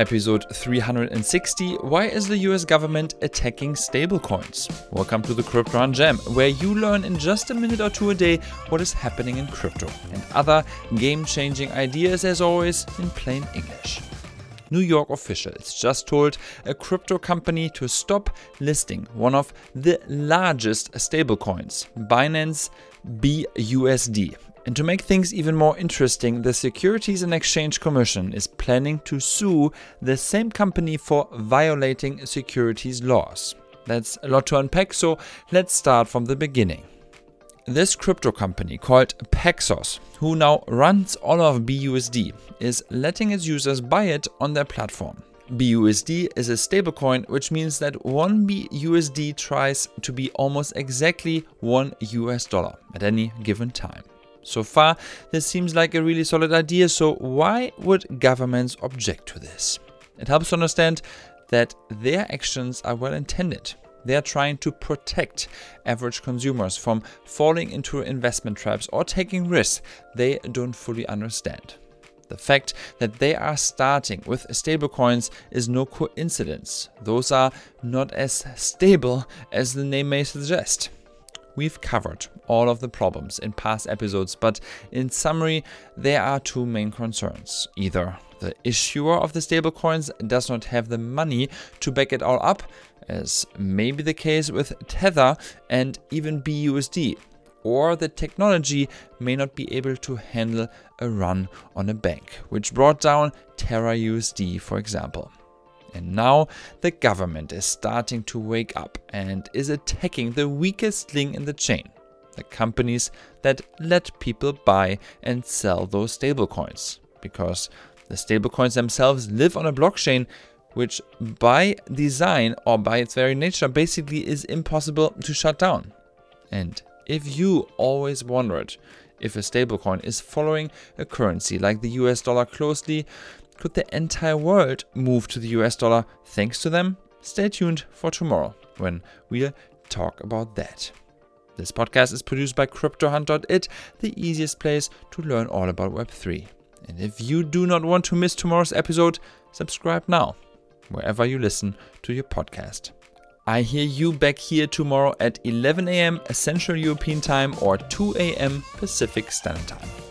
Episode 360 Why is the US government attacking stablecoins? Welcome to the Crypto Hunt Jam, where you learn in just a minute or two a day what is happening in crypto and other game changing ideas, as always, in plain English. New York officials just told a crypto company to stop listing one of the largest stablecoins, Binance BUSD, and to make things even more interesting, the Securities and Exchange Commission is planning to sue the same company for violating securities laws. That's a lot to unpack, so let's start from the beginning. This crypto company called Paxos, who now runs all of BUSD, is letting its users buy it on their platform. BUSD is a stablecoin, which means that one BUSD tries to be almost exactly one US dollar at any given time. So far, this seems like a really solid idea, so why would governments object to this? It helps to understand that their actions are well intended. They are trying to protect average consumers from falling into investment traps or taking risks they don't fully understand. The fact that they are starting with stablecoins is no coincidence. Those are not as stable as the name may suggest. We've covered all of the problems in past episodes, but in summary, there are two main concerns. Either the issuer of the stablecoins does not have the money to back it all up, as may be the case with Tether and even BUSD, or the technology may not be able to handle a run on a bank, which brought down Terra USD, for example. And now the government is starting to wake up and is attacking the weakest link in the chain the companies that let people buy and sell those stablecoins. Because the stablecoins themselves live on a blockchain which, by design or by its very nature, basically is impossible to shut down. And if you always wondered if a stablecoin is following a currency like the US dollar closely, could the entire world move to the US dollar thanks to them? Stay tuned for tomorrow when we'll talk about that. This podcast is produced by CryptoHunt.it, the easiest place to learn all about Web3. And if you do not want to miss tomorrow's episode, subscribe now, wherever you listen to your podcast. I hear you back here tomorrow at 11 a.m. Central European Time or 2 a.m. Pacific Standard Time.